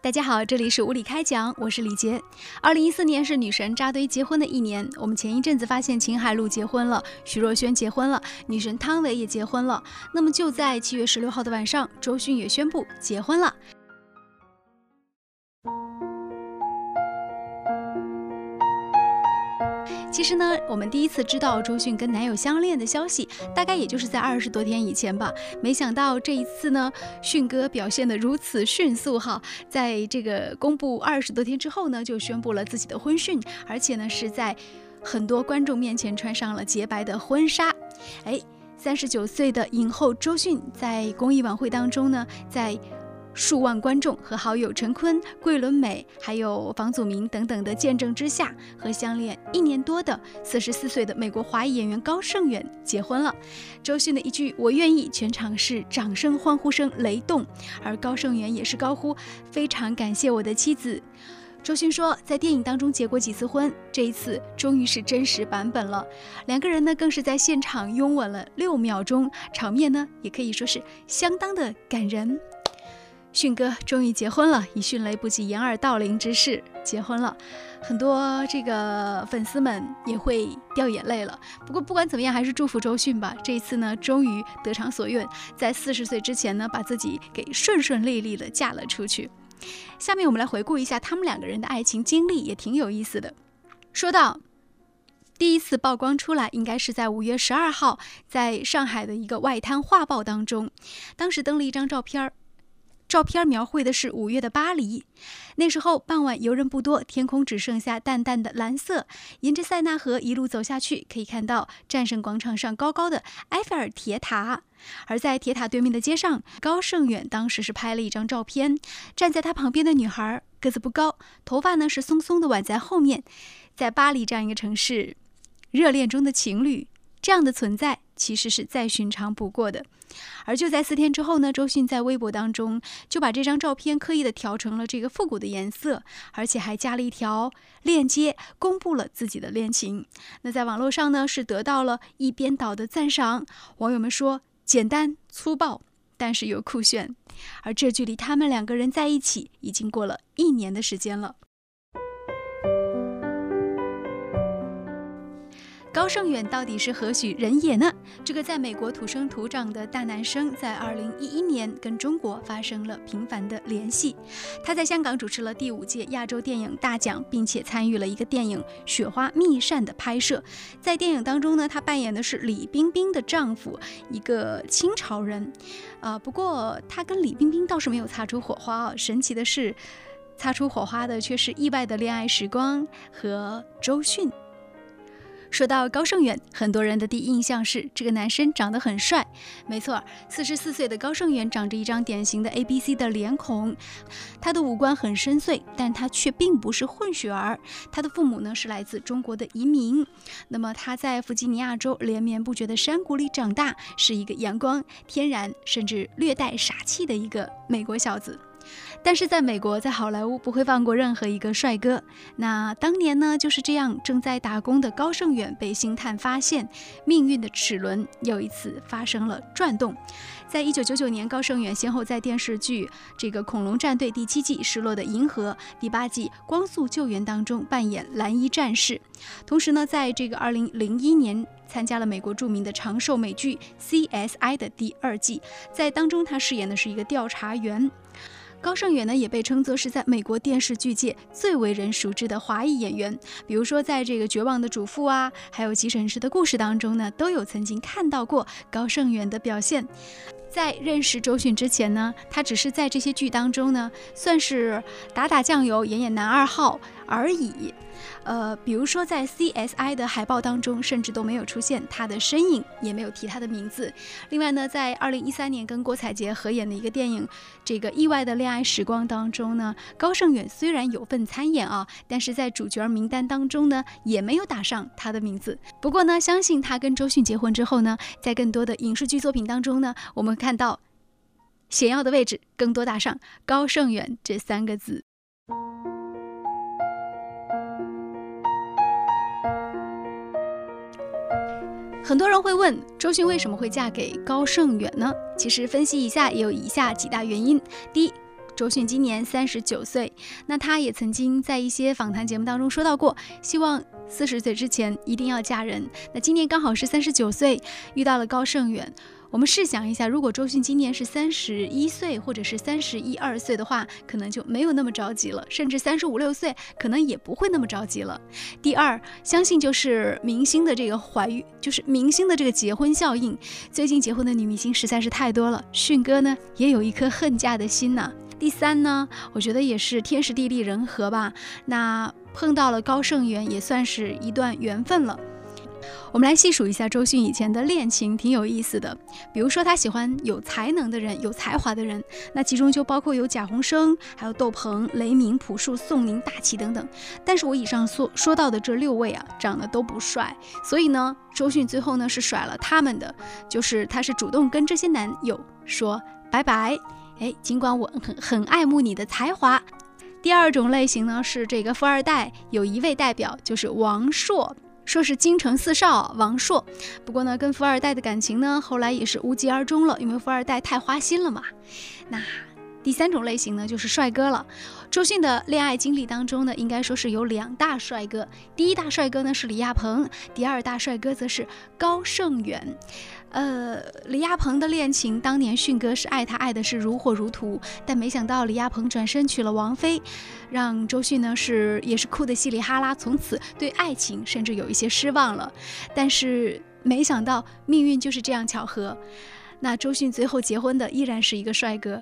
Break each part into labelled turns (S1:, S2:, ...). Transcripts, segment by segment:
S1: 大家好，这里是无理开讲，我是李杰。二零一四年是女神扎堆结婚的一年。我们前一阵子发现秦海璐结婚了，徐若瑄结婚了，女神汤唯也结婚了。那么就在七月十六号的晚上，周迅也宣布结婚了。实呢，我们第一次知道周迅跟男友相恋的消息，大概也就是在二十多天以前吧。没想到这一次呢，迅哥表现得如此迅速哈，在这个公布二十多天之后呢，就宣布了自己的婚讯，而且呢是在很多观众面前穿上了洁白的婚纱。哎，三十九岁的影后周迅在公益晚会当中呢，在。数万观众和好友陈坤、桂纶镁，还有房祖名等等的见证之下，和相恋一年多的四十四岁的美国华裔演员高胜远结婚了。周迅的一句“我愿意”，全场是掌声、欢呼声雷动，而高胜远也是高呼“非常感谢我的妻子”。周迅说，在电影当中结过几次婚，这一次终于是真实版本了。两个人呢，更是在现场拥吻了六秒钟，场面呢，也可以说是相当的感人。迅哥终于结婚了，以迅雷不及掩耳盗铃之势结婚了，很多这个粉丝们也会掉眼泪了。不过不管怎么样，还是祝福周迅吧。这一次呢，终于得偿所愿，在四十岁之前呢，把自己给顺顺利利的嫁了出去。下面我们来回顾一下他们两个人的爱情经历，也挺有意思的。说到第一次曝光出来，应该是在五月十二号，在上海的一个外滩画报当中，当时登了一张照片儿。照片描绘的是五月的巴黎，那时候傍晚游人不多，天空只剩下淡淡的蓝色。沿着塞纳河一路走下去，可以看到战胜广场上高高的埃菲尔铁塔。而在铁塔对面的街上，高胜远当时是拍了一张照片，站在他旁边的女孩个子不高，头发呢是松松的挽在后面。在巴黎这样一个城市，热恋中的情侣这样的存在。其实是再寻常不过的，而就在四天之后呢，周迅在微博当中就把这张照片刻意的调成了这个复古的颜色，而且还加了一条链接，公布了自己的恋情。那在网络上呢，是得到了一边倒的赞赏，网友们说简单粗暴，但是又酷炫。而这距离他们两个人在一起已经过了一年的时间了。高胜远到底是何许人也呢？这个在美国土生土长的大男生，在二零一一年跟中国发生了频繁的联系。他在香港主持了第五届亚洲电影大奖，并且参与了一个电影《雪花秘扇》的拍摄。在电影当中呢，他扮演的是李冰冰的丈夫，一个清朝人。啊，不过他跟李冰冰倒是没有擦出火花哦。神奇的是，擦出火花的却是意外的恋爱时光和周迅。说到高胜远，很多人的第一印象是这个男生长得很帅。没错，四十四岁的高胜远长着一张典型的 A B C 的脸孔，他的五官很深邃，但他却并不是混血儿。他的父母呢是来自中国的移民。那么他在弗吉尼亚州连绵不绝的山谷里长大，是一个阳光、天然，甚至略带傻气的一个美国小子。但是在美国，在好莱坞不会放过任何一个帅哥。那当年呢，就是这样，正在打工的高胜远被星探发现，命运的齿轮又一次发生了转动。在一九九九年，高胜远先后在电视剧《这个恐龙战队》第七季《失落的银河》第八季《光速救援》当中扮演蓝衣战士，同时呢，在这个二零零一年参加了美国著名的长寿美剧《CSI》的第二季，在当中他饰演的是一个调查员。高胜远呢，也被称作是在美国电视剧界最为人熟知的华裔演员。比如说，在这个《绝望的主妇》啊，还有《急诊室的故事》当中呢，都有曾经看到过高胜远的表现。在认识周迅之前呢，他只是在这些剧当中呢，算是打打酱油、演演男二号而已。呃，比如说在 CSI 的海报当中，甚至都没有出现他的身影，也没有提他的名字。另外呢，在2013年跟郭采洁合演的一个电影《这个意外的恋爱时光》当中呢，高胜远虽然有份参演啊，但是在主角名单当中呢，也没有打上他的名字。不过呢，相信他跟周迅结婚之后呢，在更多的影视剧作品当中呢，我们看到显要的位置更多打上高胜远这三个字。很多人会问周迅为什么会嫁给高胜远呢？其实分析一下，也有以下几大原因。第一，周迅今年三十九岁，那她也曾经在一些访谈节目当中说到过，希望四十岁之前一定要嫁人。那今年刚好是三十九岁，遇到了高胜远。我们试想一下，如果周迅今年是三十一岁或者是三十一二岁的话，可能就没有那么着急了，甚至三十五六岁可能也不会那么着急了。第二，相信就是明星的这个怀孕，就是明星的这个结婚效应。最近结婚的女明星实在是太多了，迅哥呢也有一颗恨嫁的心呐。第三呢，我觉得也是天时地利人和吧，那碰到了高胜远也算是一段缘分了。我们来细数一下周迅以前的恋情，挺有意思的。比如说，他喜欢有才能的人，有才华的人，那其中就包括有贾宏声，还有窦鹏、雷鸣、朴树、宋宁、大齐等等。但是我以上所说到的这六位啊，长得都不帅，所以呢，周迅最后呢是甩了他们的，就是他是主动跟这些男友说拜拜。哎，尽管我很很爱慕你的才华。第二种类型呢是这个富二代，有一位代表就是王朔。说是京城四少王朔，不过呢，跟富二代的感情呢，后来也是无疾而终了，因为富二代太花心了嘛。那第三种类型呢，就是帅哥了。周迅的恋爱经历当中呢，应该说是有两大帅哥，第一大帅哥呢是李亚鹏，第二大帅哥则是高胜远。呃，李亚鹏的恋情，当年迅哥是爱他爱的是如火如荼，但没想到李亚鹏转身娶了王菲，让周迅呢是也是哭得稀里哈啦，从此对爱情甚至有一些失望了。但是没想到命运就是这样巧合，那周迅最后结婚的依然是一个帅哥。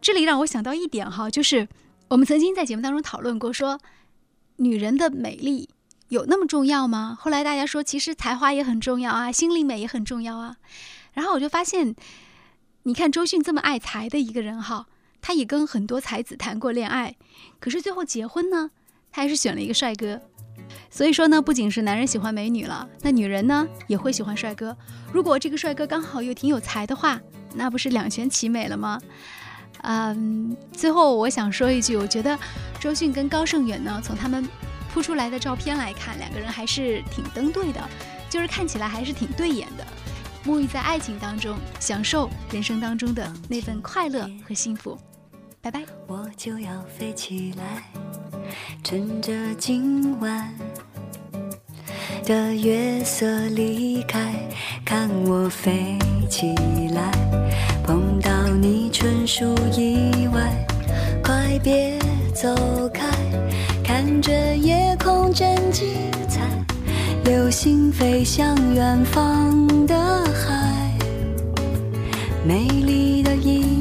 S1: 这里让我想到一点哈，就是我们曾经在节目当中讨论过，说女人的美丽。有那么重要吗？后来大家说，其实才华也很重要啊，心灵美也很重要啊。然后我就发现，你看周迅这么爱才的一个人哈，他也跟很多才子谈过恋爱，可是最后结婚呢，他还是选了一个帅哥。所以说呢，不仅是男人喜欢美女了，那女人呢也会喜欢帅哥。如果这个帅哥刚好又挺有才的话，那不是两全其美了吗？嗯，最后我想说一句，我觉得周迅跟高胜远呢，从他们。铺出来的照片来看，两个人还是挺登对的，就是看起来还是挺对眼的。沐浴在爱情当中，享受人生当中的那份快乐和幸福。拜拜。
S2: 我就要飞起来，趁着今晚的月色离开，看我飞起来，碰到你纯属意外，快别走开。看着夜空真精彩，流星飞向远方的海，美丽的伊。